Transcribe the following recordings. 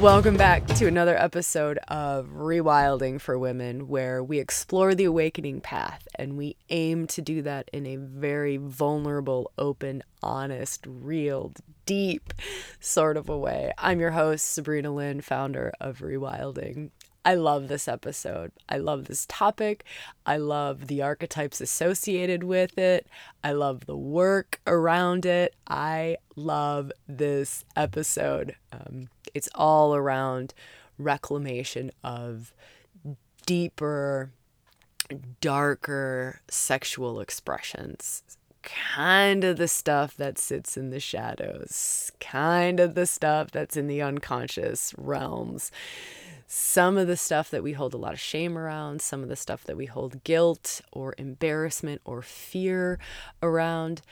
Welcome back to another episode of Rewilding for Women, where we explore the awakening path and we aim to do that in a very vulnerable, open, honest, real, deep sort of a way. I'm your host, Sabrina Lynn, founder of Rewilding. I love this episode. I love this topic. I love the archetypes associated with it. I love the work around it. I love this episode. Um, it's all around reclamation of deeper, darker sexual expressions. Kind of the stuff that sits in the shadows, kind of the stuff that's in the unconscious realms some of the stuff that we hold a lot of shame around, some of the stuff that we hold guilt or embarrassment or fear around.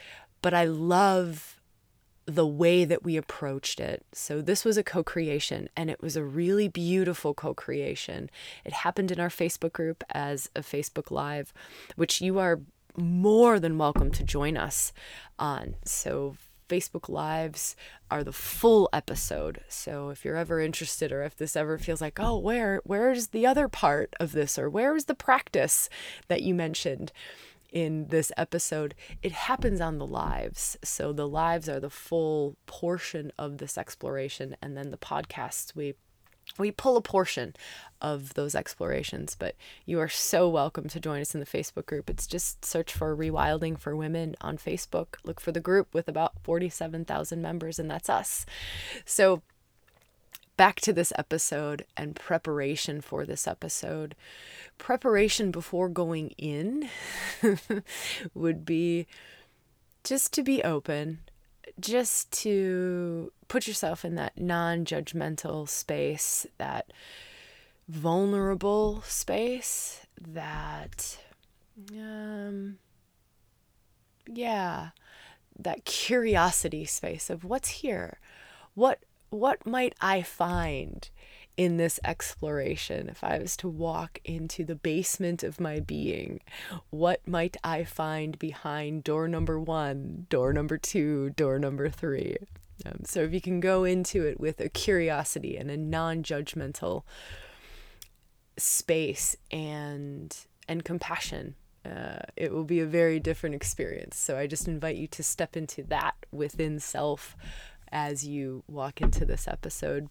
But I love the way that we approached it. So, this was a co creation and it was a really beautiful co creation. It happened in our Facebook group as a Facebook Live, which you are more than welcome to join us on. So, Facebook Lives are the full episode. So if you're ever interested or if this ever feels like, "Oh, where where's the other part of this or where is the practice that you mentioned?" in this episode, it happens on the lives. So the lives are the full portion of this exploration and then the podcasts we we pull a portion of those explorations, but you are so welcome to join us in the Facebook group. It's just search for Rewilding for Women on Facebook. Look for the group with about 47,000 members, and that's us. So, back to this episode and preparation for this episode. Preparation before going in would be just to be open just to put yourself in that non judgmental space, that vulnerable space, that, um, yeah, that curiosity space of what's here. What, what might I find in this exploration, if I was to walk into the basement of my being, what might I find behind door number one, door number two, door number three? Um, so if you can go into it with a curiosity and a non-judgmental space and and compassion, uh, it will be a very different experience. So I just invite you to step into that within self as you walk into this episode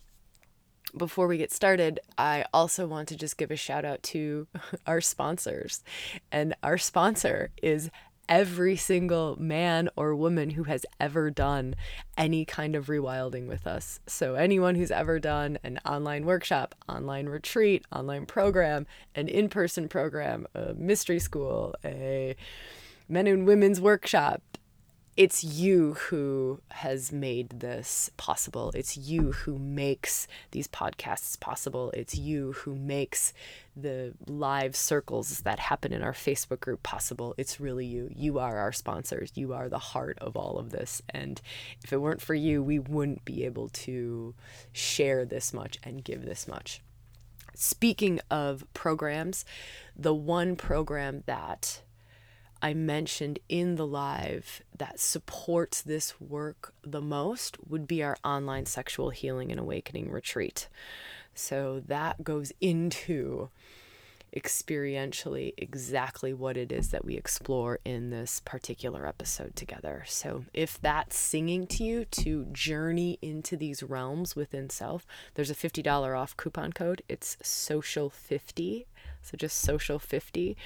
before we get started, I also want to just give a shout out to our sponsors. And our sponsor is every single man or woman who has ever done any kind of rewilding with us. So, anyone who's ever done an online workshop, online retreat, online program, an in person program, a mystery school, a men and women's workshop, it's you who has made this possible. It's you who makes these podcasts possible. It's you who makes the live circles that happen in our Facebook group possible. It's really you. You are our sponsors. You are the heart of all of this. And if it weren't for you, we wouldn't be able to share this much and give this much. Speaking of programs, the one program that I mentioned in the live that supports this work the most would be our online sexual healing and awakening retreat. So that goes into experientially exactly what it is that we explore in this particular episode together. So, if that's singing to you to journey into these realms within self, there's a $50 off coupon code. It's social50 so just social 50.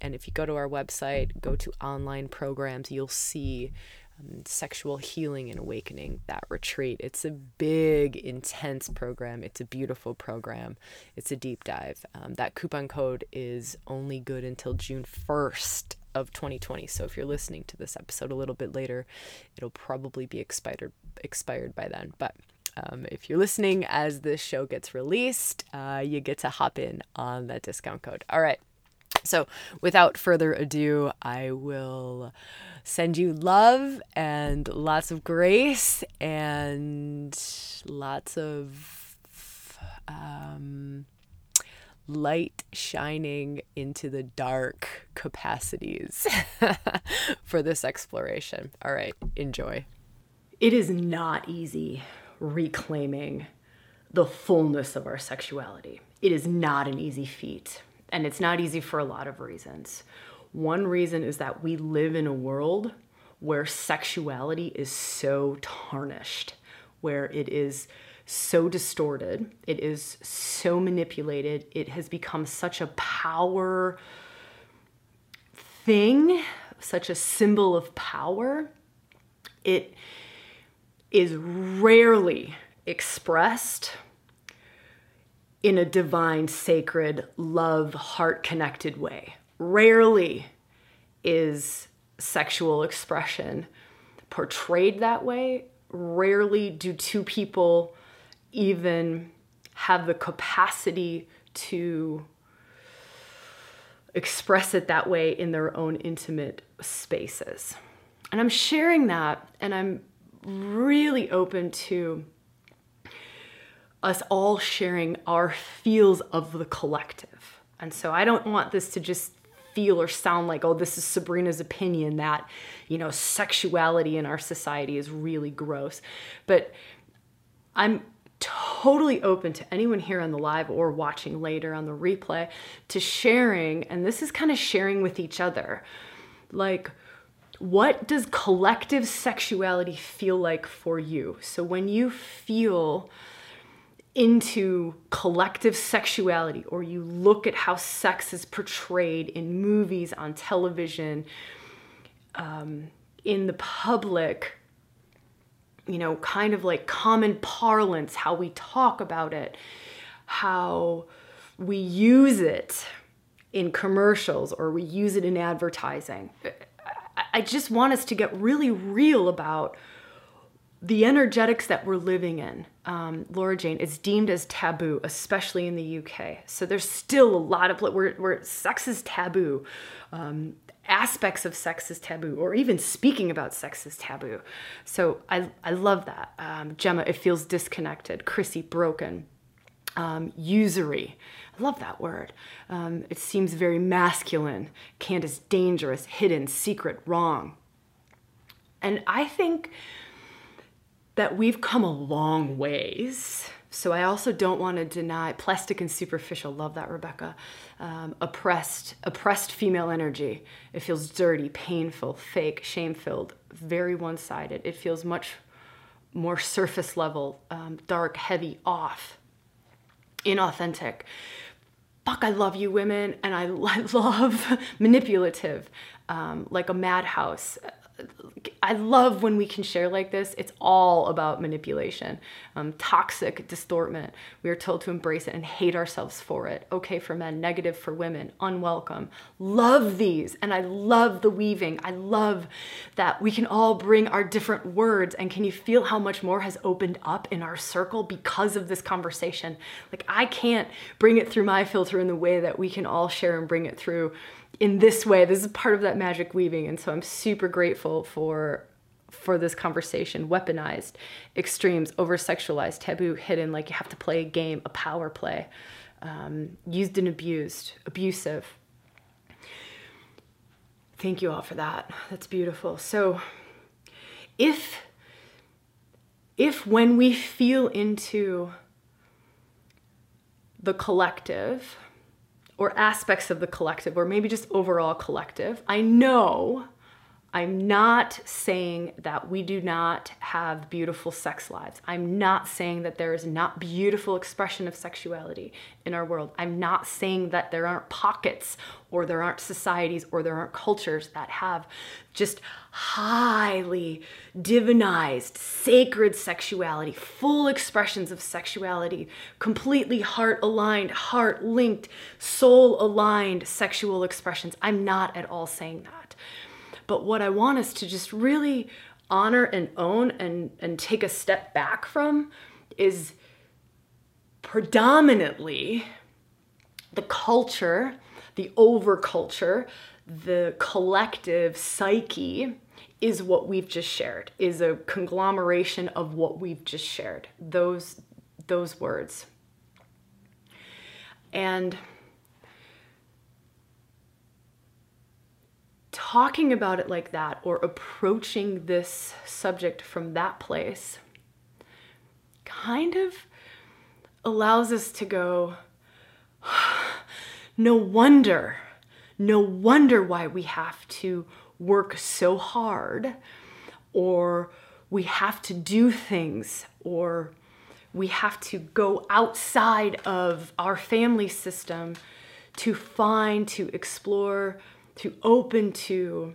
And if you go to our website, go to online programs, you'll see um, sexual healing and awakening that retreat. It's a big, intense program. It's a beautiful program. It's a deep dive. Um, that coupon code is only good until June 1st of 2020. So if you're listening to this episode a little bit later, it'll probably be expired expired by then. But um, if you're listening as this show gets released, uh, you get to hop in on that discount code. All right. So, without further ado, I will send you love and lots of grace and lots of um, light shining into the dark capacities for this exploration. All right, enjoy. It is not easy reclaiming the fullness of our sexuality. It is not an easy feat, and it's not easy for a lot of reasons. One reason is that we live in a world where sexuality is so tarnished, where it is so distorted, it is so manipulated, it has become such a power thing, such a symbol of power. It is rarely expressed in a divine, sacred, love, heart connected way. Rarely is sexual expression portrayed that way. Rarely do two people even have the capacity to express it that way in their own intimate spaces. And I'm sharing that, and I'm really open to us all sharing our feels of the collective. And so I don't want this to just feel or sound like, oh, this is Sabrina's opinion that, you know, sexuality in our society is really gross. But I'm totally open to anyone here on the live or watching later on the replay to sharing, and this is kind of sharing with each other. Like, what does collective sexuality feel like for you? So when you feel into collective sexuality or you look at how sex is portrayed in movies, on television, um, in the public, you know, kind of like common parlance, how we talk about it, how we use it in commercials or we use it in advertising. I just want us to get really real about the energetics that we're living in. Um, Laura Jane is deemed as taboo, especially in the UK. So there's still a lot of where, where sex is taboo. Um, aspects of sex is taboo, or even speaking about sex is taboo. So I, I love that. Um, Gemma, it feels disconnected. Chrissy, broken. Um, usury. I love that word. Um, it seems very masculine. Candace, dangerous, hidden, secret, wrong. And I think that we've come a long ways. So I also don't want to deny plastic and superficial. Love that, Rebecca. Um, oppressed, oppressed female energy. It feels dirty, painful, fake, shame-filled, very one-sided. It feels much more surface level, um, dark, heavy, off, inauthentic. Fuck, I love you, women, and I, love manipulative, um, like a madhouse. I love when we can share like this. It's all about manipulation, um, toxic distortment. We are told to embrace it and hate ourselves for it. Okay for men, negative for women, unwelcome. Love these. And I love the weaving. I love that we can all bring our different words. And can you feel how much more has opened up in our circle because of this conversation? Like, I can't bring it through my filter in the way that we can all share and bring it through in this way. This is part of that magic weaving, and so I'm super grateful for for this conversation. Weaponized, extremes, over sexualized, taboo, hidden. Like you have to play a game, a power play, um, used and abused, abusive. Thank you all for that. That's beautiful. So, if if when we feel into the collective or aspects of the collective, or maybe just overall collective. I know I'm not saying that we do not have beautiful sex lives. I'm not saying that there is not beautiful expression of sexuality in our world. I'm not saying that there aren't pockets or there aren't societies or there aren't cultures that have just highly divinized, sacred sexuality, full expressions of sexuality, completely heart aligned, heart linked, soul aligned sexual expressions. I'm not at all saying that. But what I want us to just really honor and own and, and take a step back from is predominantly the culture, the overculture, the collective psyche is what we've just shared, is a conglomeration of what we've just shared. Those those words. And talking about it like that or approaching this subject from that place kind of allows us to go, no wonder, no wonder why we have to work so hard, or we have to do things, or we have to go outside of our family system to find, to explore, to open to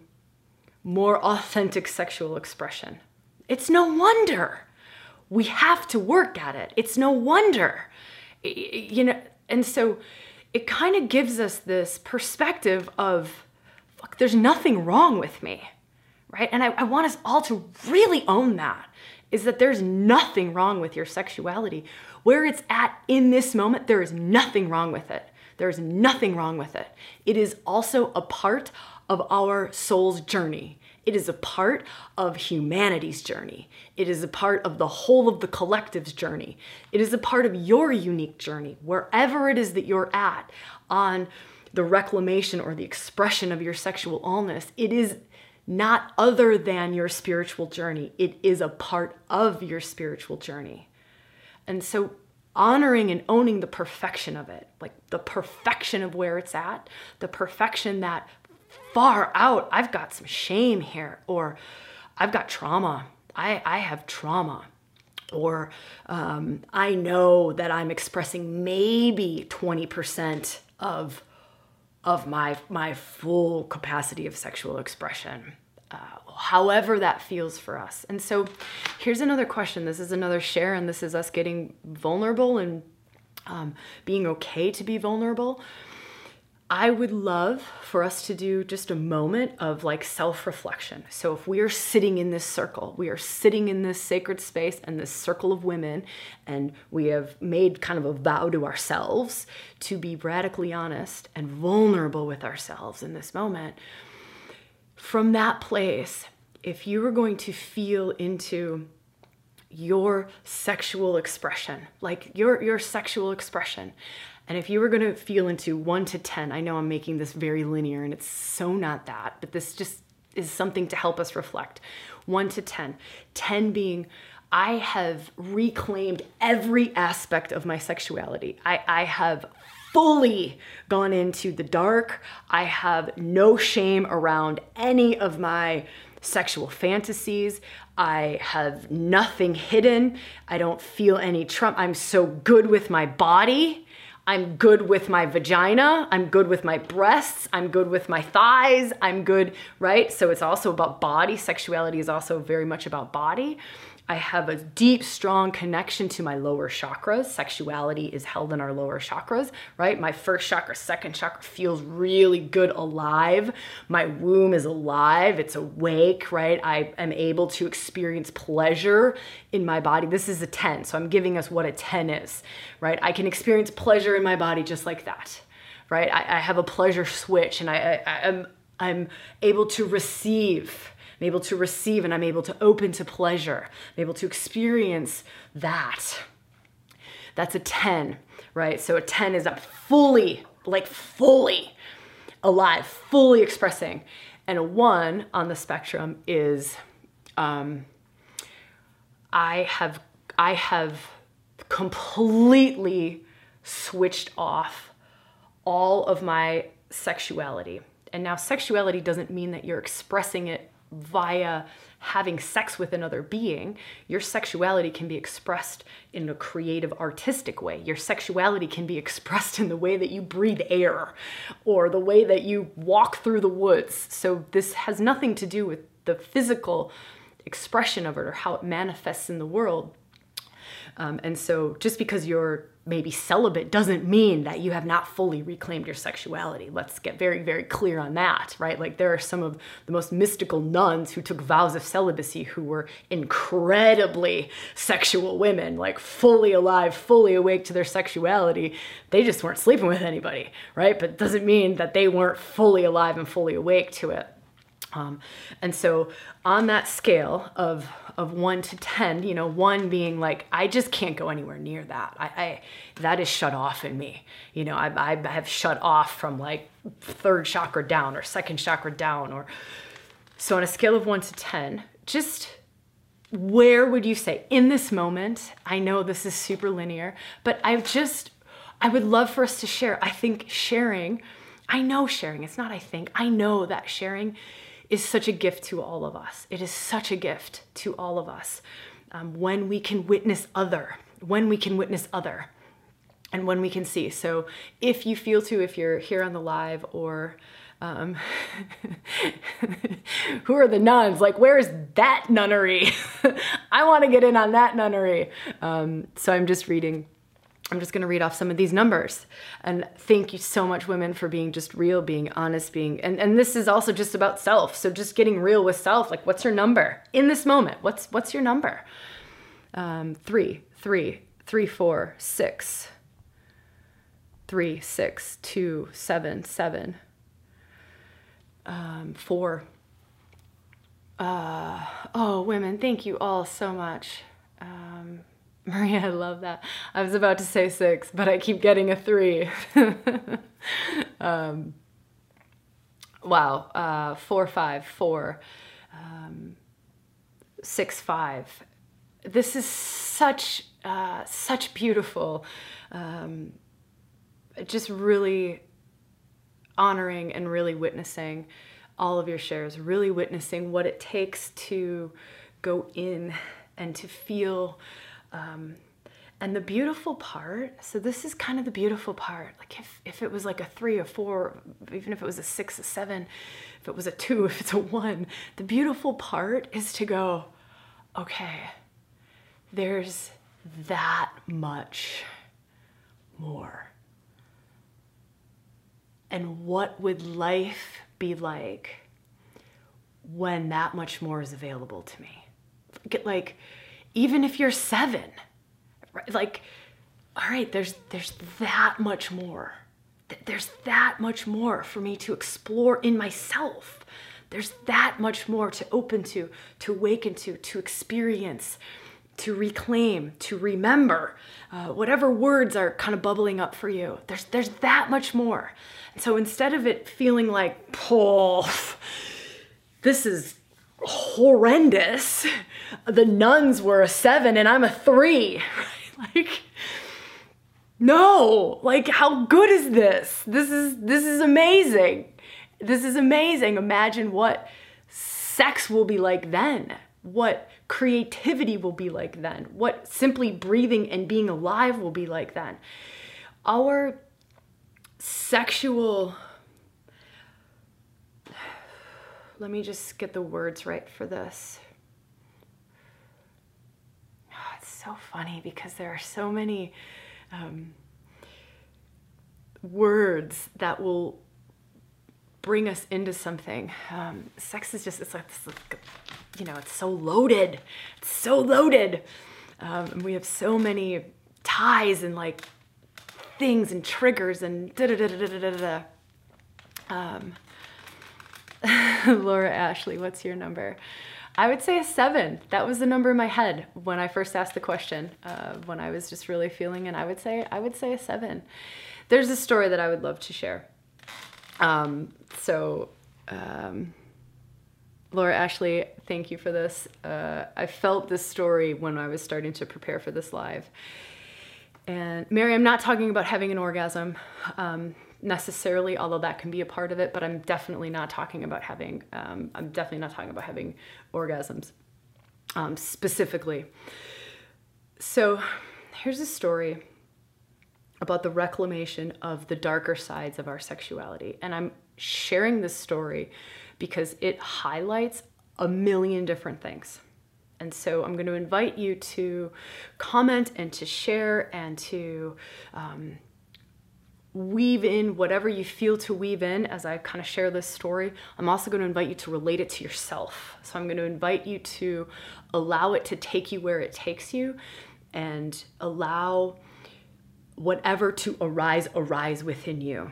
more authentic sexual expression. It's no wonder we have to work at it. It's no wonder, you know, and so it kind of gives us this perspective of, fuck, there's nothing wrong with me, right? And I, I want us all to really own that is that there's nothing wrong with your sexuality. Where it's at in this moment, there is nothing wrong with it. There is nothing wrong with it. It is also a part of our soul's journey. It is a part of humanity's journey. It is a part of the whole of the collective's journey. It is a part of your unique journey, wherever it is that you're at on the reclamation or the expression of your sexual illness. It is not other than your spiritual journey, it is a part of your spiritual journey. And so, honoring and owning the perfection of it, like the perfection of where it's at, the perfection that far out. I've got some shame here, or I've got trauma. I, I have trauma. Or um, I know that I'm expressing maybe 20% of, of my, my full capacity of sexual expression. Uh, however that feels for us. And so here's another question. This is another share, and this is us getting vulnerable and um, being okay to be vulnerable. I would love for us to do just a moment of like self reflection. So, if we are sitting in this circle, we are sitting in this sacred space and this circle of women, and we have made kind of a vow to ourselves to be radically honest and vulnerable with ourselves in this moment. From that place, if you were going to feel into your sexual expression, like your, your sexual expression, and if you were going to feel into one to 10, I know I'm making this very linear and it's so not that, but this just is something to help us reflect. One to 10. 10 being, I have reclaimed every aspect of my sexuality. I, I have fully gone into the dark. I have no shame around any of my sexual fantasies. I have nothing hidden. I don't feel any trump. I'm so good with my body. I'm good with my vagina. I'm good with my breasts. I'm good with my thighs. I'm good, right? So it's also about body. Sexuality is also very much about body. I have a deep, strong connection to my lower chakras. Sexuality is held in our lower chakras, right? My first chakra, second chakra feels really good, alive. My womb is alive, it's awake, right? I am able to experience pleasure in my body. This is a 10, so I'm giving us what a 10 is, right? I can experience pleasure in my body just like that, right? I, I have a pleasure switch and I, I, I'm, I'm able to receive I'm able to receive and I'm able to open to pleasure. I'm able to experience that. That's a 10, right? So a 10 is a fully, like fully alive, fully expressing. And a one on the spectrum is um, I have I have completely switched off all of my sexuality. And now sexuality doesn't mean that you're expressing it via having sex with another being, your sexuality can be expressed in a creative, artistic way. Your sexuality can be expressed in the way that you breathe air or the way that you walk through the woods. So, this has nothing to do with the physical expression of it or how it manifests in the world. Um, and so, just because you're maybe celibate doesn't mean that you have not fully reclaimed your sexuality. Let's get very, very clear on that, right? Like, there are some of the most mystical nuns who took vows of celibacy who were incredibly sexual women, like fully alive, fully awake to their sexuality. They just weren't sleeping with anybody, right? But it doesn't mean that they weren't fully alive and fully awake to it. Um, and so, on that scale of of one to ten, you know, one being like I just can't go anywhere near that. I, I that is shut off in me. You know, I, I have shut off from like third chakra down or second chakra down, or so on a scale of one to ten, just where would you say in this moment? I know this is super linear, but I've just, I would love for us to share. I think sharing, I know sharing, it's not I think, I know that sharing is such a gift to all of us. It is such a gift to all of us um, when we can witness other, when we can witness other, and when we can see. So if you feel to, if you're here on the live or um, who are the nuns? Like, where's that nunnery? I want to get in on that nunnery. Um, so I'm just reading. I'm just going to read off some of these numbers. And thank you so much, women, for being just real, being honest, being, and, and this is also just about self. So just getting real with self. Like, what's your number in this moment? What's, what's your number? Um, three, three, three, four, six, three, six, two, seven, seven, um, four. Uh, oh, women, thank you all so much. Um, Maria, I love that. I was about to say six, but I keep getting a three. um, wow. Uh, four, five, four, um, six, five. This is such, uh, such beautiful, um, just really honoring and really witnessing all of your shares, really witnessing what it takes to go in and to feel. Um, and the beautiful part, so this is kind of the beautiful part. Like if, if it was like a three or four, even if it was a six, a seven, if it was a two, if it's a one, the beautiful part is to go, okay, there's that much more and what would life be like when that much more is available to me? Get Like, even if you're seven, Right? like, all right, there's there's that much more. There's that much more for me to explore in myself. There's that much more to open to, to awaken to, to experience, to reclaim, to remember, uh, whatever words are kind of bubbling up for you. There's there's that much more. And so instead of it feeling like, oh, this is horrendous, the nuns were a seven and I'm a three. like, no, like how good is this? This is this is amazing. This is amazing. Imagine what sex will be like then. What creativity will be like then. What simply breathing and being alive will be like then. Our sexual let me just get the words right for this. Oh, it's so funny because there are so many um, words that will bring us into something. Um, sex is just, it's like, this, you know, it's so loaded. It's so loaded. Um, and we have so many ties and like things and triggers and da da da da da da da. Um, Laura Ashley, what's your number? I would say a seven. That was the number in my head when I first asked the question. Uh, when I was just really feeling, and I would say I would say a seven. There's a story that I would love to share. Um, so, um, Laura Ashley, thank you for this. Uh, I felt this story when I was starting to prepare for this live. And Mary, I'm not talking about having an orgasm um, necessarily, although that can be a part of it, but I'm definitely not talking about having, um, I'm definitely not talking about having orgasms um, specifically. So here's a story about the reclamation of the darker sides of our sexuality. And I'm sharing this story because it highlights a million different things. And so I'm going to invite you to comment and to share and to um, weave in whatever you feel to weave in as I kind of share this story. I'm also going to invite you to relate it to yourself. So I'm going to invite you to allow it to take you where it takes you and allow whatever to arise, arise within you.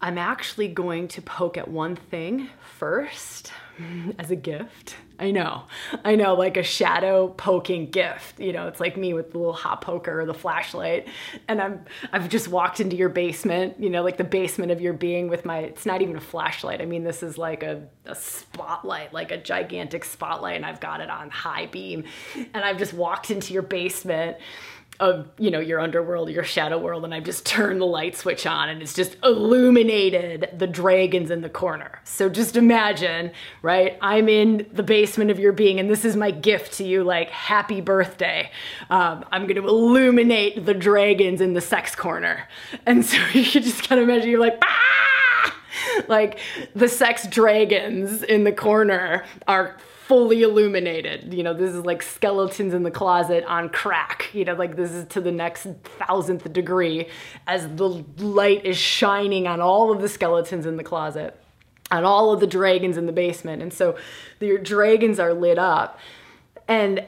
I'm actually going to poke at one thing first as a gift. I know, I know, like a shadow poking gift. You know, it's like me with the little hot poker or the flashlight, and I'm I've just walked into your basement. You know, like the basement of your being with my. It's not even a flashlight. I mean, this is like a, a spotlight, like a gigantic spotlight, and I've got it on high beam, and I've just walked into your basement of you know your underworld your shadow world and i've just turned the light switch on and it's just illuminated the dragons in the corner. So just imagine right i'm in the basement of your being and this is my gift to you like happy birthday. Um, i'm going to illuminate the dragons in the sex corner. And so you can just kind of imagine you're like ah! like the sex dragons in the corner are fully illuminated. You know, this is like skeletons in the closet on crack. You know, like this is to the next thousandth degree as the light is shining on all of the skeletons in the closet, on all of the dragons in the basement. And so your dragons are lit up. And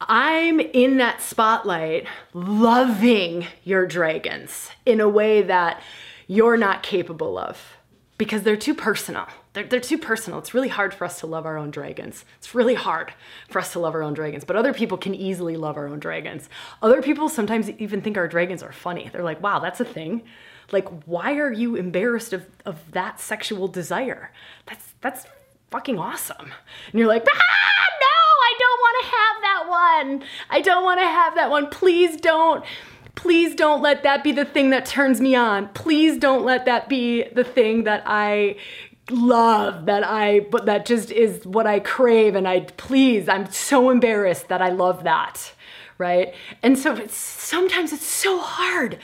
I'm in that spotlight loving your dragons in a way that you're not capable of because they're too personal. They're, they're too personal. It's really hard for us to love our own dragons. It's really hard for us to love our own dragons, but other people can easily love our own dragons. Other people sometimes even think our dragons are funny. They're like, wow, that's a thing. Like, why are you embarrassed of, of that sexual desire? That's, that's fucking awesome. And you're like, ah, no, I don't want to have that one. I don't want to have that one. Please don't. Please don't let that be the thing that turns me on. Please don't let that be the thing that I love that I but that just is what I crave and I please. I'm so embarrassed that I love that right? And so it's, sometimes it's so hard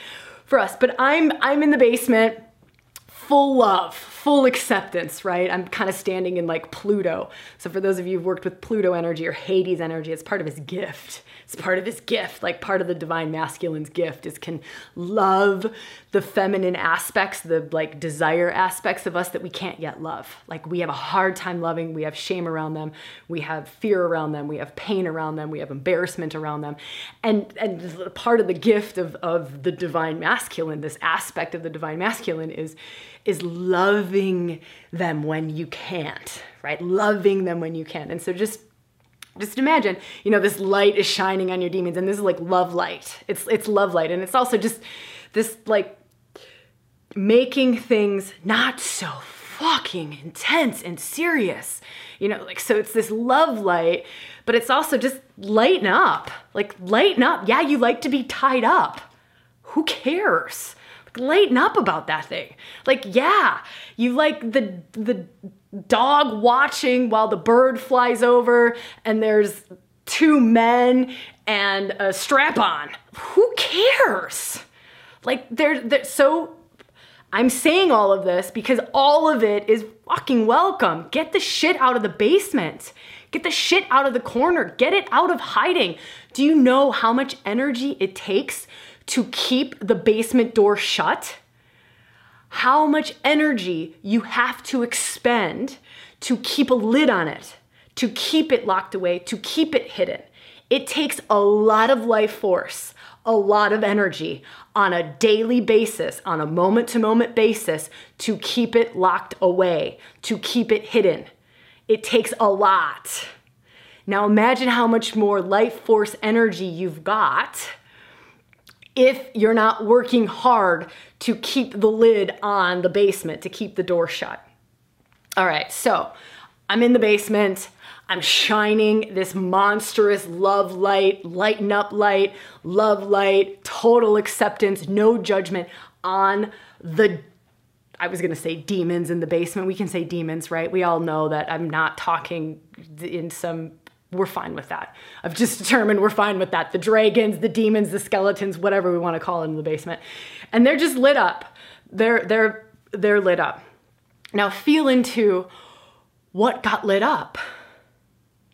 for us but I'm I'm in the basement full love full acceptance, right? I'm kind of standing in like Pluto. So for those of you who've worked with Pluto energy or Hades energy, it's part of his gift. It's part of his gift, like part of the divine masculine's gift is can love the feminine aspects, the like desire aspects of us that we can't yet love. Like we have a hard time loving, we have shame around them, we have fear around them, we have pain around them, we have embarrassment around them. And and part of the gift of, of the divine masculine, this aspect of the divine masculine is is loving them when you can't, right? Loving them when you can. And so just just imagine, you know, this light is shining on your demons and this is like love light. It's it's love light and it's also just this like making things not so fucking intense and serious. You know, like so it's this love light, but it's also just lighten up. Like lighten up. Yeah, you like to be tied up. Who cares? Lighten up about that thing. Like, yeah, you like the the dog watching while the bird flies over and there's two men and a strap on. Who cares? Like they're, they're so I'm saying all of this because all of it is fucking welcome. Get the shit out of the basement. Get the shit out of the corner. Get it out of hiding. Do you know how much energy it takes to keep the basement door shut, how much energy you have to expend to keep a lid on it, to keep it locked away, to keep it hidden. It takes a lot of life force, a lot of energy on a daily basis, on a moment to moment basis to keep it locked away, to keep it hidden. It takes a lot. Now imagine how much more life force energy you've got if you're not working hard to keep the lid on the basement, to keep the door shut. All right, so I'm in the basement. I'm shining this monstrous love light, lighten up light, love light, total acceptance, no judgment on the I was gonna say demons in the basement. We can say demons, right? We all know that I'm not talking in some we're fine with that. I've just determined we're fine with that. The dragons, the demons, the skeletons, whatever we want to call it in the basement. And they're just lit up. They're they're they're lit up. Now feel into what got lit up.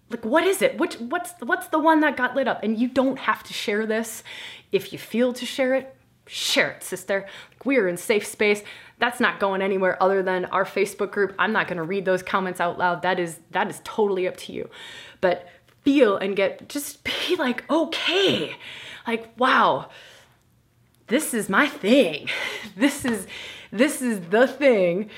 Like what is it? Which what's what's the one that got lit up? And you don't have to share this. If you feel to share it, share it, sister. Like we are in safe space. That's not going anywhere other than our Facebook group. I'm not going to read those comments out loud. That is that is totally up to you but feel and get just be like, okay, like, wow, this is my thing. This is This is the thing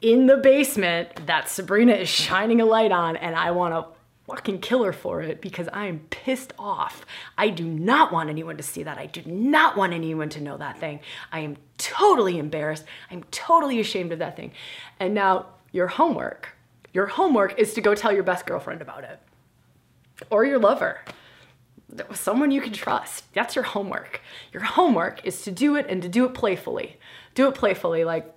in the basement that Sabrina is shining a light on, and I want to fucking kill her for it because I am pissed off. I do not want anyone to see that. I do not want anyone to know that thing. I am totally embarrassed. I'm totally ashamed of that thing. And now your homework. Your homework is to go tell your best girlfriend about it or your lover. Someone you can trust. That's your homework. Your homework is to do it and to do it playfully. Do it playfully, like,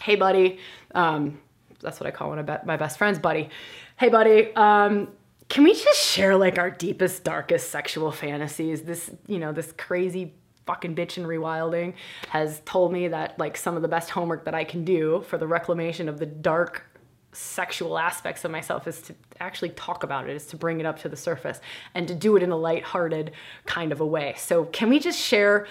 hey, buddy. Um, that's what I call one of my best friends, buddy. Hey, buddy. Um, can we just share like our deepest, darkest sexual fantasies? This, you know, this crazy fucking bitch in rewilding has told me that like some of the best homework that I can do for the reclamation of the dark sexual aspects of myself is to actually talk about it, is to bring it up to the surface and to do it in a light-hearted kind of a way. So can we just share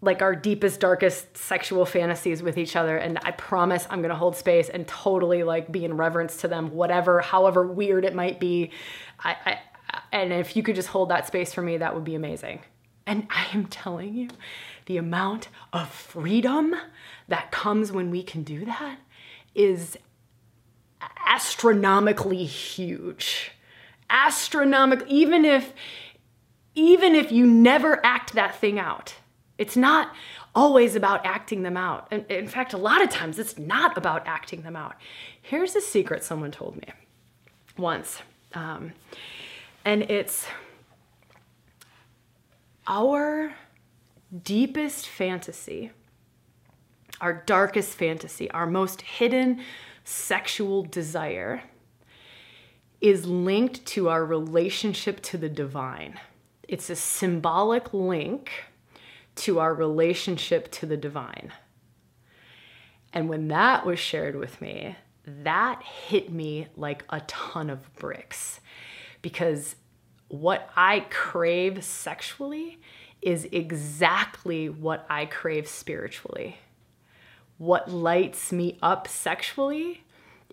like our deepest, darkest sexual fantasies with each other? And I promise I'm gonna hold space and totally like be in reverence to them, whatever, however weird it might be. I, I and if you could just hold that space for me, that would be amazing. And I am telling you, the amount of freedom that comes when we can do that is astronomically huge. Astronomic even if even if you never act that thing out. It's not always about acting them out. And in fact, a lot of times it's not about acting them out. Here's a secret someone told me once. Um, and it's our deepest fantasy, our darkest fantasy, our most hidden sexual desire is linked to our relationship to the divine. It's a symbolic link to our relationship to the divine. And when that was shared with me, that hit me like a ton of bricks because what I crave sexually is exactly what I crave spiritually what lights me up sexually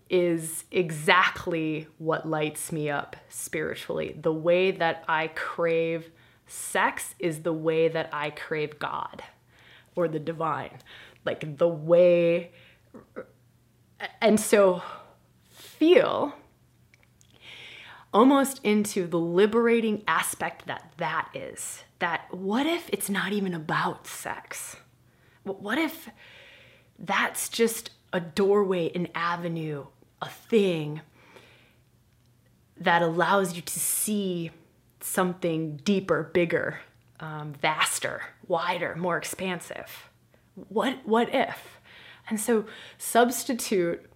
is exactly what lights me up spiritually. The way that I crave sex is the way that I crave God or the divine. Like the way. And so feel almost into the liberating aspect that that is. That what if it's not even about sex? What if that's just a doorway, an avenue, a thing that allows you to see something deeper, bigger, um, vaster, wider, more expansive. What what if? And so substitute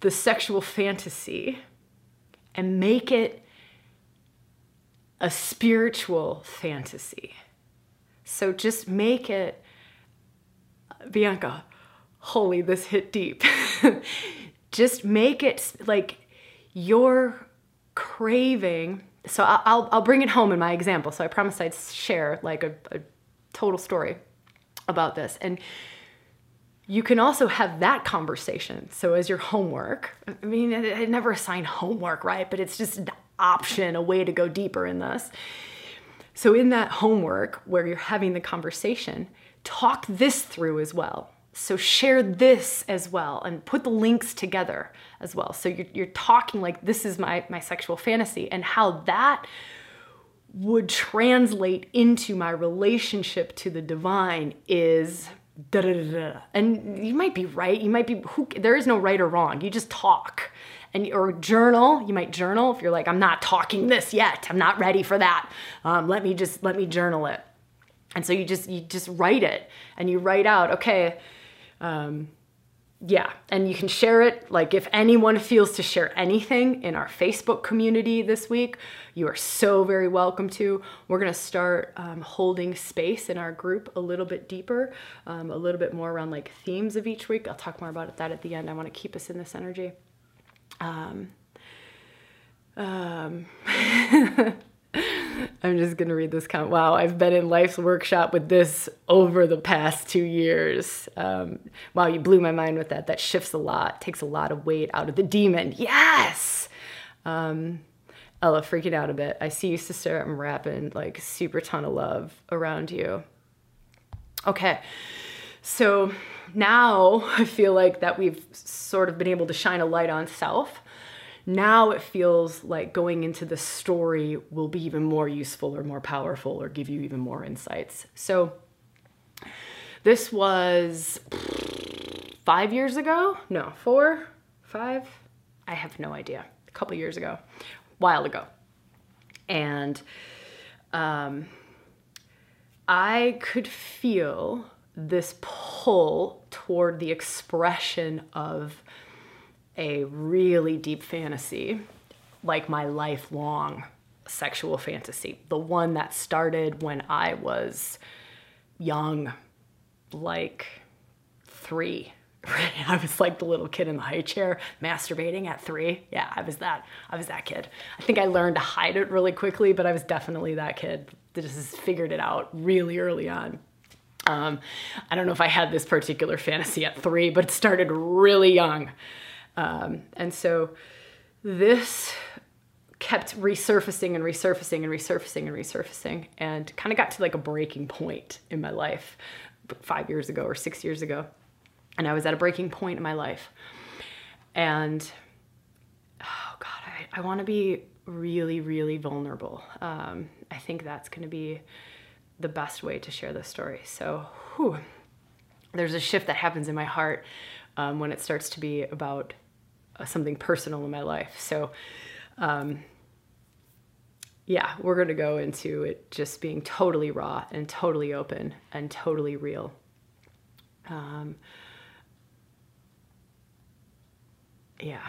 the sexual fantasy and make it a spiritual fantasy. So just make it Bianca, holy, this hit deep. Just make it like your craving. So I'll, I'll bring it home in my example. So I promised I'd share like a, a total story about this. And you can also have that conversation. So as your homework, I mean, I, I never assign homework, right? But it's just an option, a way to go deeper in this. So in that homework where you're having the conversation, talk this through as well. So share this as well and put the links together as well. So you're, you're talking like this is my, my sexual fantasy and how that would translate into my relationship to the divine is da da da da. And you might be right. You might be who there is no right or wrong. You just talk. And or journal. You might journal if you're like, I'm not talking this yet. I'm not ready for that. Um, let me just let me journal it and so you just you just write it and you write out okay um, yeah and you can share it. Like if anyone feels to share anything in our facebook community this week you are so very welcome to. We're going to start um, holding space in our group a little bit deeper um, a little bit more around like themes of each week. I'll talk more about that at the end. I want to keep us in this energy. Um, um I'm just gonna read this comment. Wow, I've been in life's workshop with this over the past two years. Um, wow, you blew my mind with that. That shifts a lot, takes a lot of weight out of the demon. Yes. Um, Ella, freaking out a bit. I see you, sister. I'm wrapping like super ton of love around you. Okay, so now I feel like that we've sort of been able to shine a light on self. Now it feels like going into the story will be even more useful or more powerful or give you even more insights. So this was five years ago? No, four, five? I have no idea. A couple years ago, a while ago. And um, I could feel this pull toward the expression of a really deep fantasy, like my lifelong sexual fantasy, the one that started when I was young, like three. I was like the little kid in the high chair masturbating at three. Yeah, I was that. I was that kid. I think I learned to hide it really quickly, but I was definitely that kid that just figured it out really early on. Um, I don't know if I had this particular fantasy at three, but it started really young. Um, and so this kept resurfacing and resurfacing and resurfacing and resurfacing and kind of got to like a breaking point in my life five years ago or six years ago. And I was at a breaking point in my life. And oh God, I, I want to be really, really vulnerable. Um, I think that's going to be the best way to share this story. So, whew, there's a shift that happens in my heart um, when it starts to be about something personal in my life. So, um, yeah, we're going to go into it just being totally raw and totally open and totally real. Um, yeah.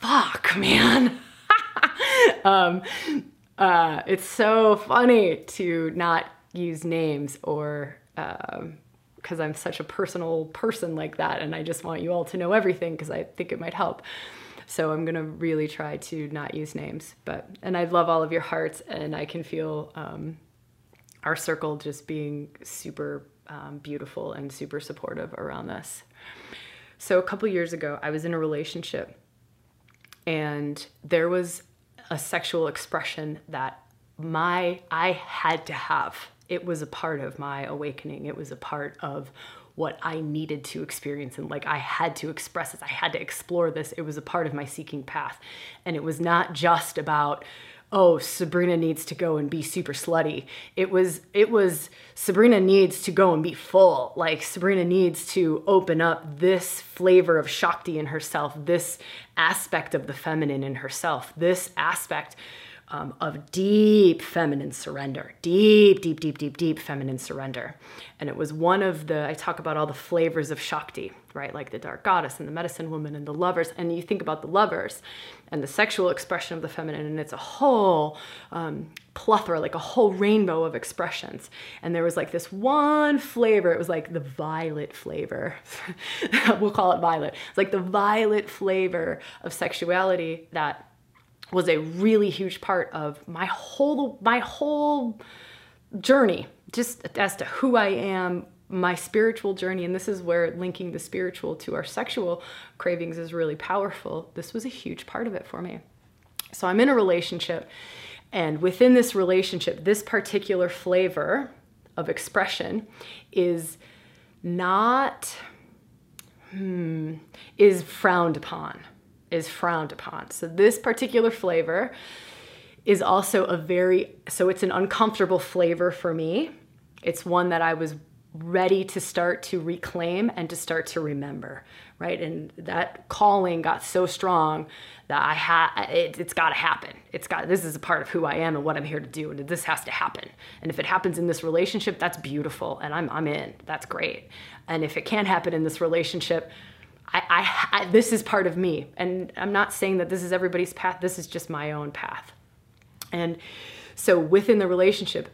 Fuck, man. um, uh, it's so funny to not use names or because I'm such a personal person like that, and I just want you all to know everything because I think it might help. So I'm gonna really try to not use names, but and I love all of your hearts, and I can feel um, our circle just being super um, beautiful and super supportive around this. So a couple years ago, I was in a relationship, and there was a sexual expression that my I had to have. It was a part of my awakening. It was a part of what I needed to experience and like I had to express this. I had to explore this. It was a part of my seeking path. And it was not just about oh sabrina needs to go and be super slutty it was it was sabrina needs to go and be full like sabrina needs to open up this flavor of shakti in herself this aspect of the feminine in herself this aspect um, of deep feminine surrender, deep, deep, deep, deep, deep feminine surrender. And it was one of the, I talk about all the flavors of Shakti, right? Like the dark goddess and the medicine woman and the lovers. And you think about the lovers and the sexual expression of the feminine, and it's a whole um, plethora, like a whole rainbow of expressions. And there was like this one flavor, it was like the violet flavor. we'll call it violet. It's like the violet flavor of sexuality that was a really huge part of my whole my whole journey just as to who I am my spiritual journey and this is where linking the spiritual to our sexual cravings is really powerful. This was a huge part of it for me. So I'm in a relationship and within this relationship this particular flavor of expression is not hmm, is frowned upon is frowned upon. So this particular flavor is also a very so it's an uncomfortable flavor for me. It's one that I was ready to start to reclaim and to start to remember, right? And that calling got so strong that I had it, has got to happen. It's got this is a part of who I am and what I'm here to do, and this has to happen. And if it happens in this relationship, that's beautiful, and I'm I'm in. That's great. And if it can't happen in this relationship, I, I, I, this is part of me. And I'm not saying that this is everybody's path, this is just my own path. And so within the relationship,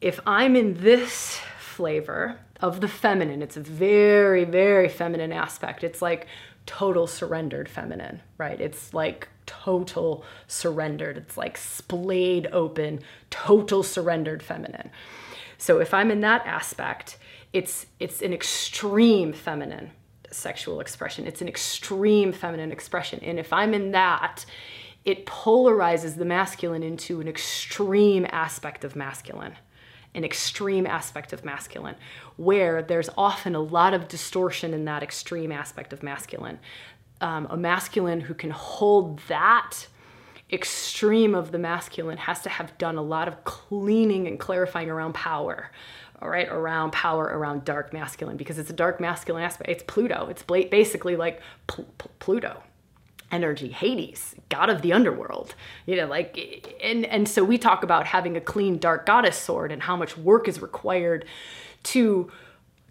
if I'm in this flavor of the feminine, it's a very, very feminine aspect. It's like total surrendered feminine, right? It's like total surrendered. It's like splayed open, total surrendered feminine. So if I'm in that aspect, it's it's an extreme feminine sexual expression. It's an extreme feminine expression. And if I'm in that, it polarizes the masculine into an extreme aspect of masculine. an extreme aspect of masculine, where there's often a lot of distortion in that extreme aspect of masculine. Um, a masculine who can hold that extreme of the masculine has to have done a lot of cleaning and clarifying around power all right around power around dark masculine because it's a dark masculine aspect. It's pluto. It's basically like Pl- Pl- pluto. Energy hades god of the underworld. You know like and and so we talk about having a clean dark goddess sword and how much work is required to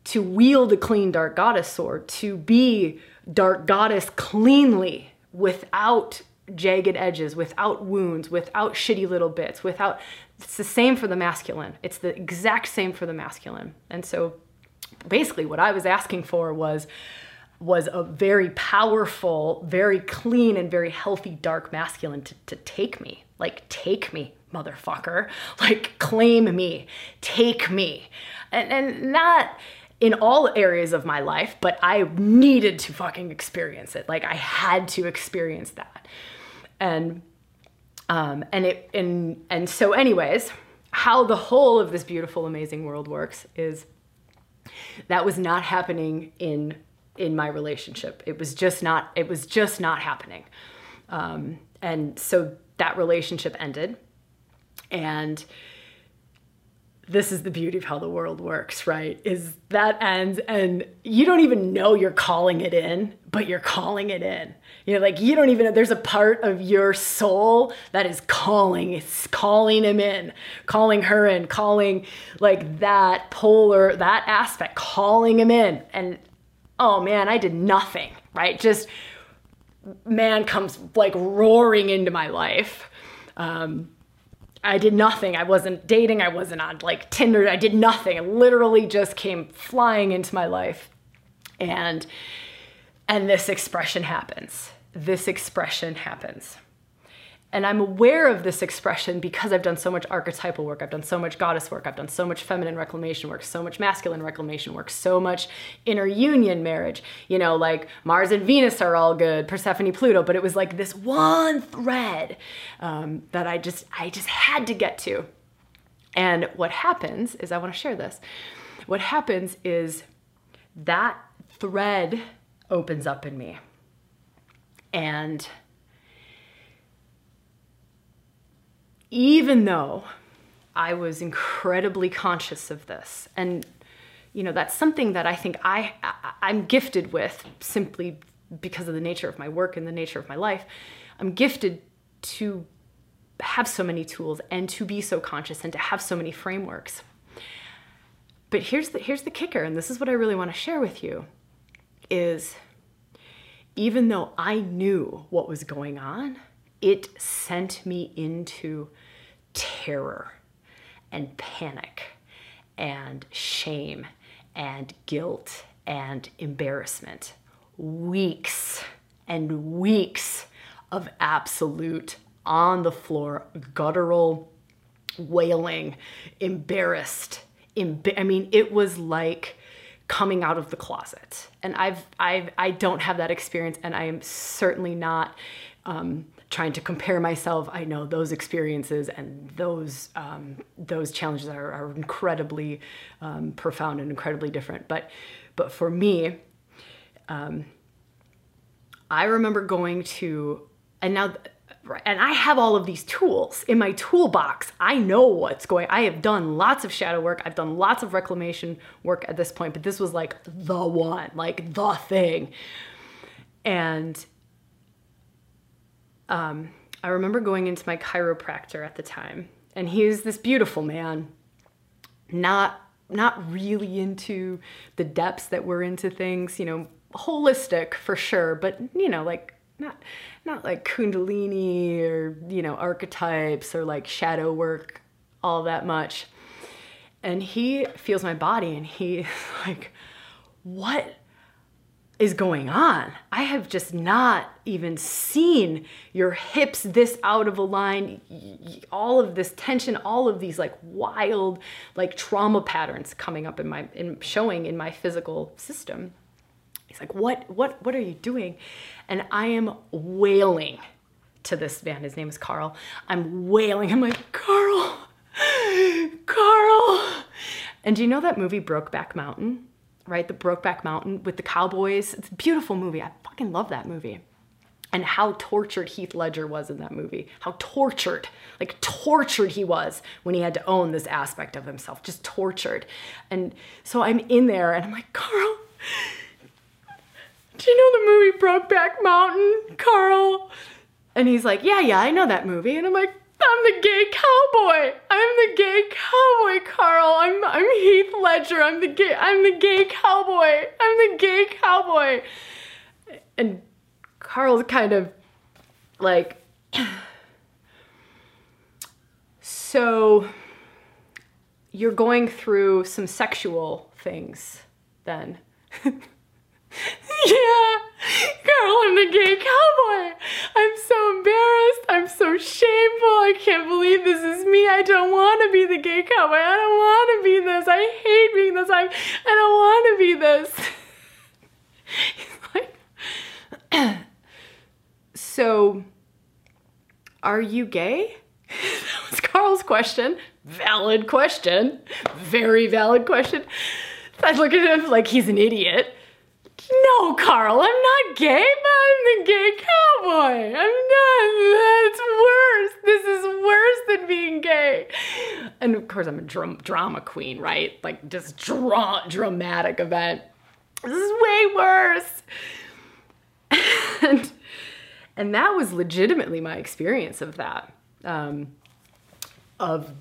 to wield a clean dark goddess sword to be dark goddess cleanly without jagged edges, without wounds, without shitty little bits, without. It's the same for the masculine. It's the exact same for the masculine. And so basically, what I was asking for was was a very powerful, very clean, and very healthy dark masculine to, to take me. Like, take me, motherfucker. Like, claim me, take me. And, and not in all areas of my life, but I needed to fucking experience it. Like, I had to experience that and um, and it and and so anyways how the whole of this beautiful amazing world works is that was not happening in in my relationship. It was just not it was just not happening. Um, and so that relationship ended. And this is the beauty of how the world works, right? Is that ends and you don't even know you're calling it in, but you're calling it in. You know, like you don't even know there's a part of your soul that is calling, it's calling him in, calling her in, calling like that polar, that aspect, calling him in. And oh man, I did nothing, right? Just man comes like roaring into my life. Um, I did nothing. I wasn't dating. I wasn't on like Tinder. I did nothing. It literally just came flying into my life. And and this expression happens. This expression happens. And I'm aware of this expression because I've done so much archetypal work, I've done so much goddess work, I've done so much feminine reclamation work, so much masculine reclamation work, so much inner union marriage. You know, like Mars and Venus are all good, Persephone, Pluto, but it was like this one thread um, that I just I just had to get to. And what happens is I want to share this. What happens is that thread opens up in me. And even though I was incredibly conscious of this, and you know that's something that I think I, I am gifted with simply because of the nature of my work and the nature of my life. I'm gifted to have so many tools and to be so conscious and to have so many frameworks. But here's the here's the kicker, and this is what I really want to share with you is even though I knew what was going on, it sent me into terror and panic and shame and guilt and embarrassment. Weeks and weeks of absolute on the floor, guttural wailing, embarrassed. Emb- I mean, it was like coming out of the closet. And I've, I've, I don't have that experience, and I am certainly not um, trying to compare myself. I know those experiences and those um, those challenges are, are incredibly um, profound and incredibly different. But but for me, um, I remember going to and now and I have all of these tools in my toolbox. I know what's going. I have done lots of shadow work. I've done lots of reclamation work at this point, but this was like the one, like the thing. And um, I remember going into my chiropractor at the time, and he was this beautiful man, not not really into the depths that we're into things, you know, holistic for sure, but you know, like not not like kundalini or you know archetypes or like shadow work all that much. And he feels my body, and he's like, what is going on? I have just not even seen your hips this out of a line, all of this tension, all of these like wild like trauma patterns coming up in my in showing in my physical system. He's like, "What what what are you doing?" And I am wailing to this man. His name is Carl. I'm wailing. I'm like, "Carl, Carl. And do you know that movie Brokeback Mountain? Right? The Brokeback Mountain with the cowboys. It's a beautiful movie. I fucking love that movie. And how tortured Heath Ledger was in that movie. How tortured, like tortured he was when he had to own this aspect of himself. Just tortured. And so I'm in there and I'm like, Carl, do you know the movie Brokeback Mountain, Carl? And he's like, Yeah, yeah, I know that movie. And I'm like, I'm the gay cowboy. I'm the gay cowboy, Carl. I'm I'm Heath Ledger. I'm the gay I'm the gay cowboy. I'm the gay cowboy. And Carl's kind of like so you're going through some sexual things then. yeah, Carl, I'm the gay cowboy. I'm so embarrassed. I'm so shameful. I can't believe this is me. I don't want to be the gay cowboy. I don't want to be this. I hate being this. I, I don't want to be this. He's like, so, are you gay? that was Carl's question. Valid question. Very valid question. I look at him like he's an idiot. No, Carl, I'm not gay, but I'm the gay cowboy. I'm not. That's worse. This is worse than being gay. And of course, I'm a dram- drama queen, right? Like just dra- dramatic event. This is way worse. and, and that was legitimately my experience of that. Um, of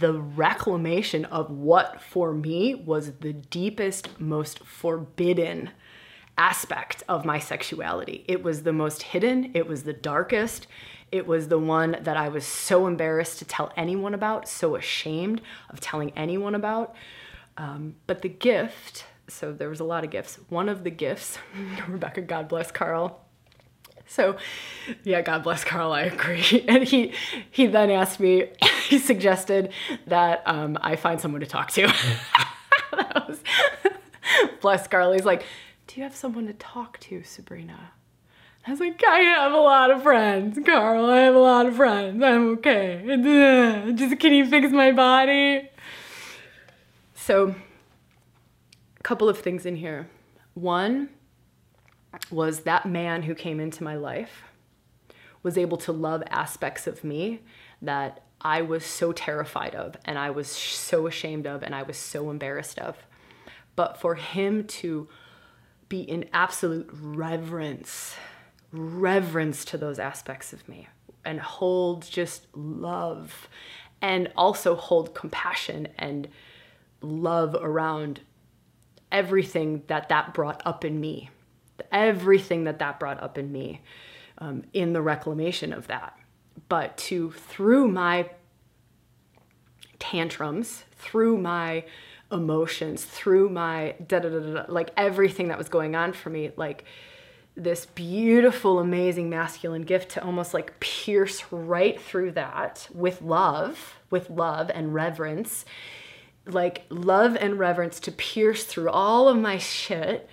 the reclamation of what for me was the deepest, most forbidden aspect of my sexuality. It was the most hidden, it was the darkest, it was the one that I was so embarrassed to tell anyone about, so ashamed of telling anyone about. Um, but the gift, so there was a lot of gifts. One of the gifts, Rebecca, God bless Carl, so, yeah, God bless Carl. I agree. And he he then asked me. He suggested that um, I find someone to talk to. was, bless Carly's like, "Do you have someone to talk to, Sabrina?" I was like, "I have a lot of friends, Carl. I have a lot of friends. I'm okay. Just can you fix my body?" So, a couple of things in here. One was that man who came into my life was able to love aspects of me that I was so terrified of and I was so ashamed of and I was so embarrassed of. But for him to be in absolute reverence, reverence to those aspects of me and hold just love and also hold compassion and love around everything that that brought up in me everything that that brought up in me um, in the reclamation of that. But to, through my tantrums, through my emotions, through my da da da da, like everything that was going on for me, like this beautiful, amazing masculine gift to almost like pierce right through that with love, with love and reverence, like love and reverence to pierce through all of my shit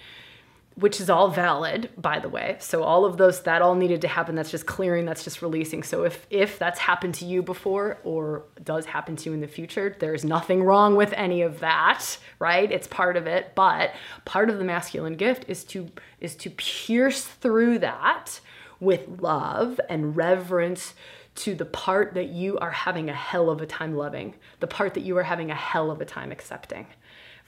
which is all valid by the way. So all of those that all needed to happen that's just clearing that's just releasing. So if if that's happened to you before or does happen to you in the future there's nothing wrong with any of that right? It's part of it. But part of the masculine gift is to is to pierce through that with love and reverence to the part that you are having a hell of a time loving the part that you are having a hell of a time accepting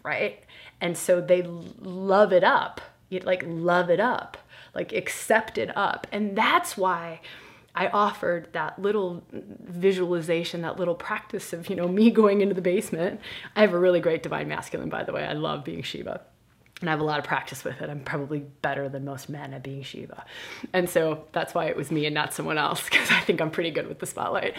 right? And so they love it up you like love it up, like accept it up. And that's why I offered that little visualization, that little practice of, you know, me going into the basement. I have a really great divine masculine, by the way. I love being Shiva and I have a lot of practice with it. I'm probably better than most men at being Shiva. And so that's why it was me and not someone else, because I think I'm pretty good with the spotlight.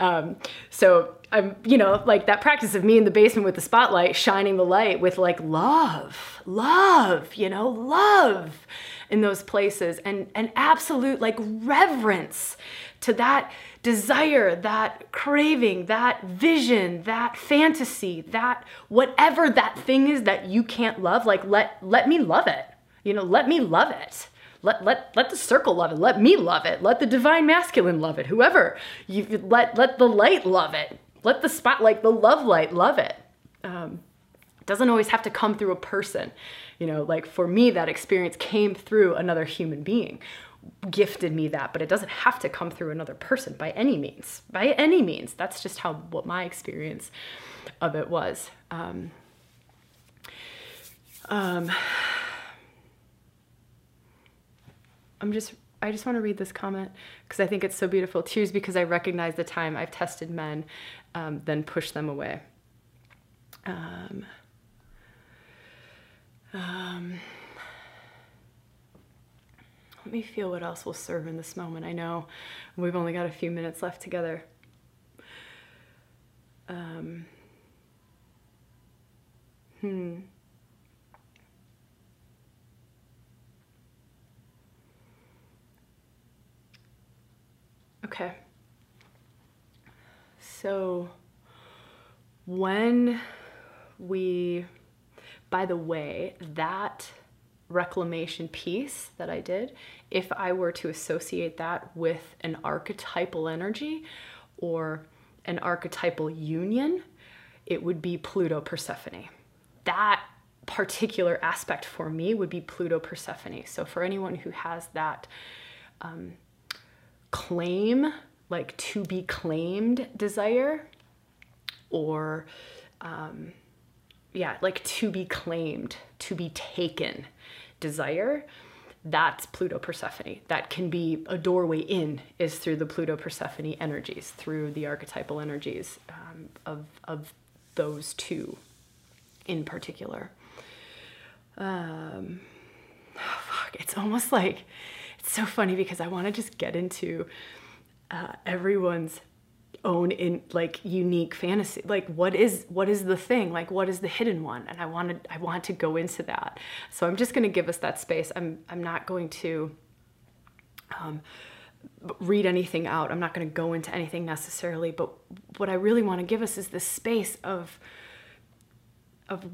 Um, so I'm, you know, like that practice of me in the basement with the spotlight, shining the light with like love, love, you know, love in those places and, and absolute like reverence to that desire, that craving, that vision, that fantasy, that whatever that thing is that you can't love, like let let me love it. You know, let me love it. Let, let, let the circle love it. Let me love it. Let the divine masculine love it. Whoever you let let the light love it. let the spot like the love light love it um, it doesn't always have to come through a person you know like for me that experience came through another human being gifted me that but it doesn't have to come through another person by any means by any means. That's just how what my experience of it was. Um, um, i'm just i just want to read this comment because i think it's so beautiful. Tears because i recognize the time i've tested men um, then push them away. Um, um, let me feel what else will serve in this moment. I know we've only got a few minutes left together. Um, hmm. Okay. So when we, by the way, that reclamation piece that I did, if I were to associate that with an archetypal energy or an archetypal union, it would be Pluto Persephone. That particular aspect for me would be Pluto Persephone. So for anyone who has that um, claim, like to be claimed desire, or um, yeah, like to be claimed, to be taken desire, that's Pluto Persephone. That can be a doorway in, is through the Pluto Persephone energies, through the archetypal energies um, of, of those two in particular. Um, oh, fuck, it's almost like, it's so funny because I want to just get into uh, everyone's own in like unique fantasy. Like what is what is the thing? Like what is the hidden one? And i wanted i want to go into that. So i'm just going to give us that space. I'm i'm not going to um, read anything out. I'm not going to go into anything necessarily. But what i really want to give us is this space of of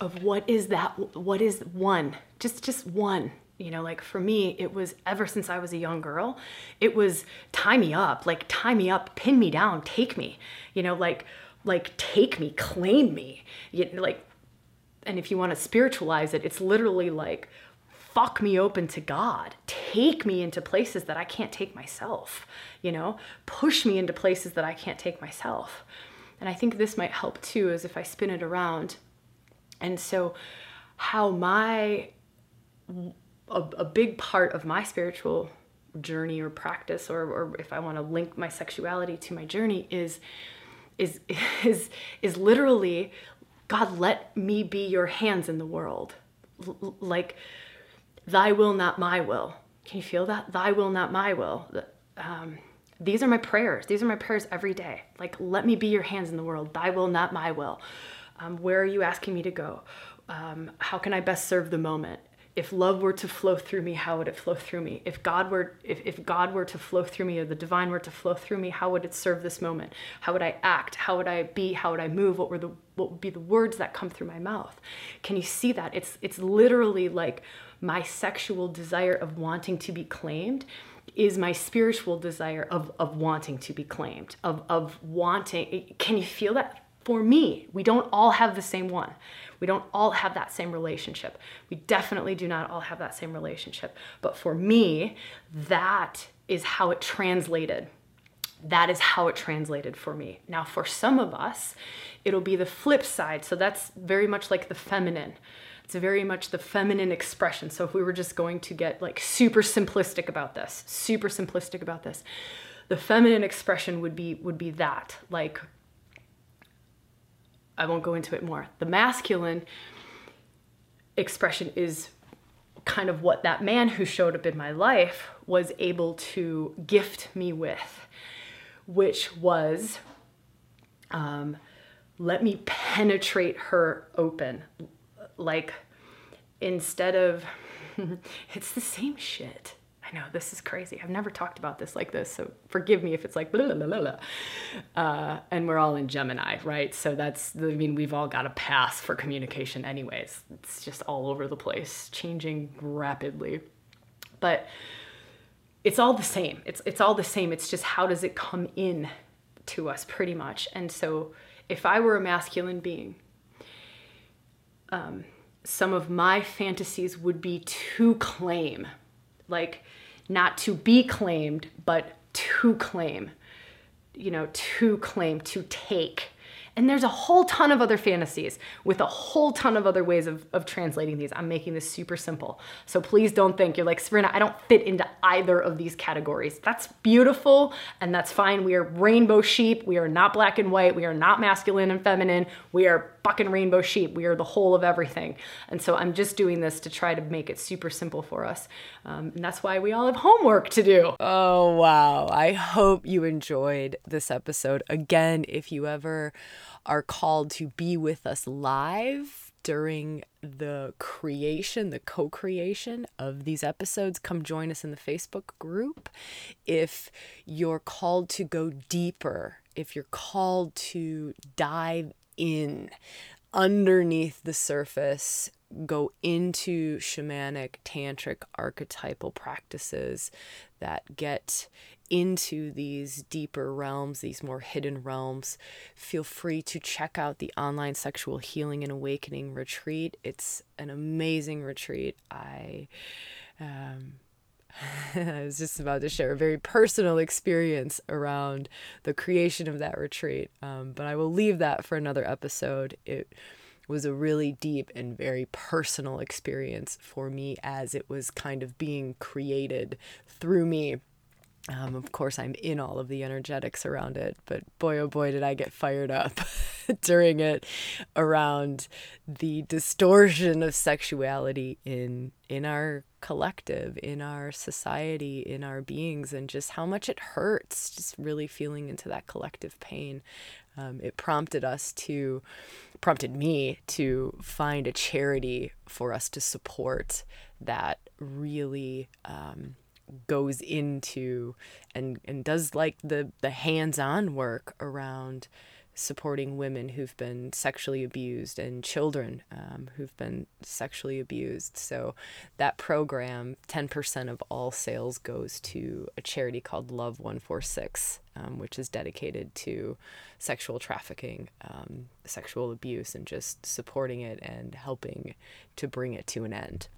of what is that what is one? Just just one you know like for me it was ever since i was a young girl it was tie me up like tie me up pin me down take me you know like like take me claim me you, know, like and if you want to spiritualize it it's literally like fuck me open to god take me into places that i can't take myself you know push me into places that i can't take myself. And i think this might help too as if i spin it around. And so how my a, a big part of my spiritual journey or practice or, or if i want to link my sexuality to my journey is is is is literally god let me be your hands in the world. L- like thy will not my will. Can you feel that? Thy will not my will. Um, these are my prayers. These are my prayers every day. Like let me be your hands in the world. Thy will not my will. Um, where are you asking me to go? Um, how can i best serve the moment if love were to flow through me how would it flow through me? If god were if, if god were to flow through me or the divine were to flow through me how would it serve this moment? How would i act? How would i be? How would i move? What were the what would be the words that come through my mouth? Can you see that? It's it's literally like my sexual desire of wanting to be claimed is my spiritual desire of of wanting to be claimed of of wanting can you feel that? For me we don't all have the same one we don't all have that same relationship. We definitely do not all have that same relationship. But for me, that is how it translated. That is how it translated for me. Now, for some of us, it'll be the flip side. So that's very much like the feminine. It's very much the feminine expression. So if we were just going to get like super simplistic about this, super simplistic about this, the feminine expression would be would be that like I won't go into it more. The masculine expression is kind of what that man who showed up in my life was able to gift me with, which was um, let me penetrate her open. Like, instead of, it's the same shit. I know this is crazy. I've never talked about this like this, so forgive me if it's like blah blah blah. Uh, and we're all in Gemini, right? So that's I mean we've all got a pass for communication, anyways. It's just all over the place, changing rapidly, but it's all the same. It's it's all the same. It's just how does it come in to us pretty much. And so if I were a masculine being, um, some of my fantasies would be to claim, like not to be claimed, but to claim, you know, to claim, to take and there's a whole ton of other fantasies with a whole ton of other ways of, of translating these. I'm making this super simple. So please don't think you're like, Sabrina, I don't fit into either of these categories. That's beautiful and that's fine. We are rainbow sheep. We are not black and white. We are not masculine and feminine. We are fucking rainbow sheep. We are the whole of everything. And so I'm just doing this to try to make it super simple for us. Um, and that's why we all have homework to do. Oh, wow. I hope you enjoyed this episode. Again, if you ever are called to be with us live during the creation, the co creation of these episodes, come join us in the Facebook group. If you're called to go deeper, if you're called to dive in underneath the surface, go into shamanic, tantric, archetypal practices that get into these deeper realms, these more hidden realms, feel free to check out the online sexual healing and awakening retreat. It's an amazing retreat. I um, I was just about to share a very personal experience around the creation of that retreat, um, but I will leave that for another episode. It was a really deep and very personal experience for me as it was kind of being created through me um, of course, I'm in all of the energetics around it, but boy, oh boy, did I get fired up during it around the distortion of sexuality in in our collective, in our society, in our beings, and just how much it hurts. Just really feeling into that collective pain. Um, it prompted us to, prompted me to find a charity for us to support that really. Um, goes into and and does like the the hands-on work around supporting women who've been sexually abused and children um, who've been sexually abused. So that program, 10% of all sales goes to a charity called Love 146, um, which is dedicated to sexual trafficking, um, sexual abuse, and just supporting it and helping to bring it to an end.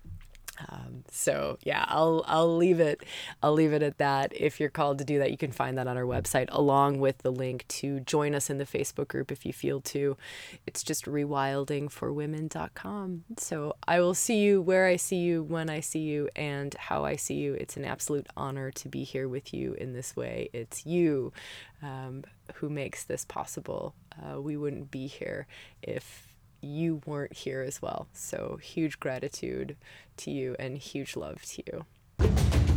Um, so yeah, I'll I'll leave it I'll leave it at that. If you're called to do that, you can find that on our website along with the link to join us in the Facebook group if you feel to. It's just rewildingforwomen.com. So I will see you where I see you, when I see you, and how I see you. It's an absolute honor to be here with you in this way. It's you um, who makes this possible. Uh, we wouldn't be here if you weren't here as well. So huge gratitude to you and huge love to you.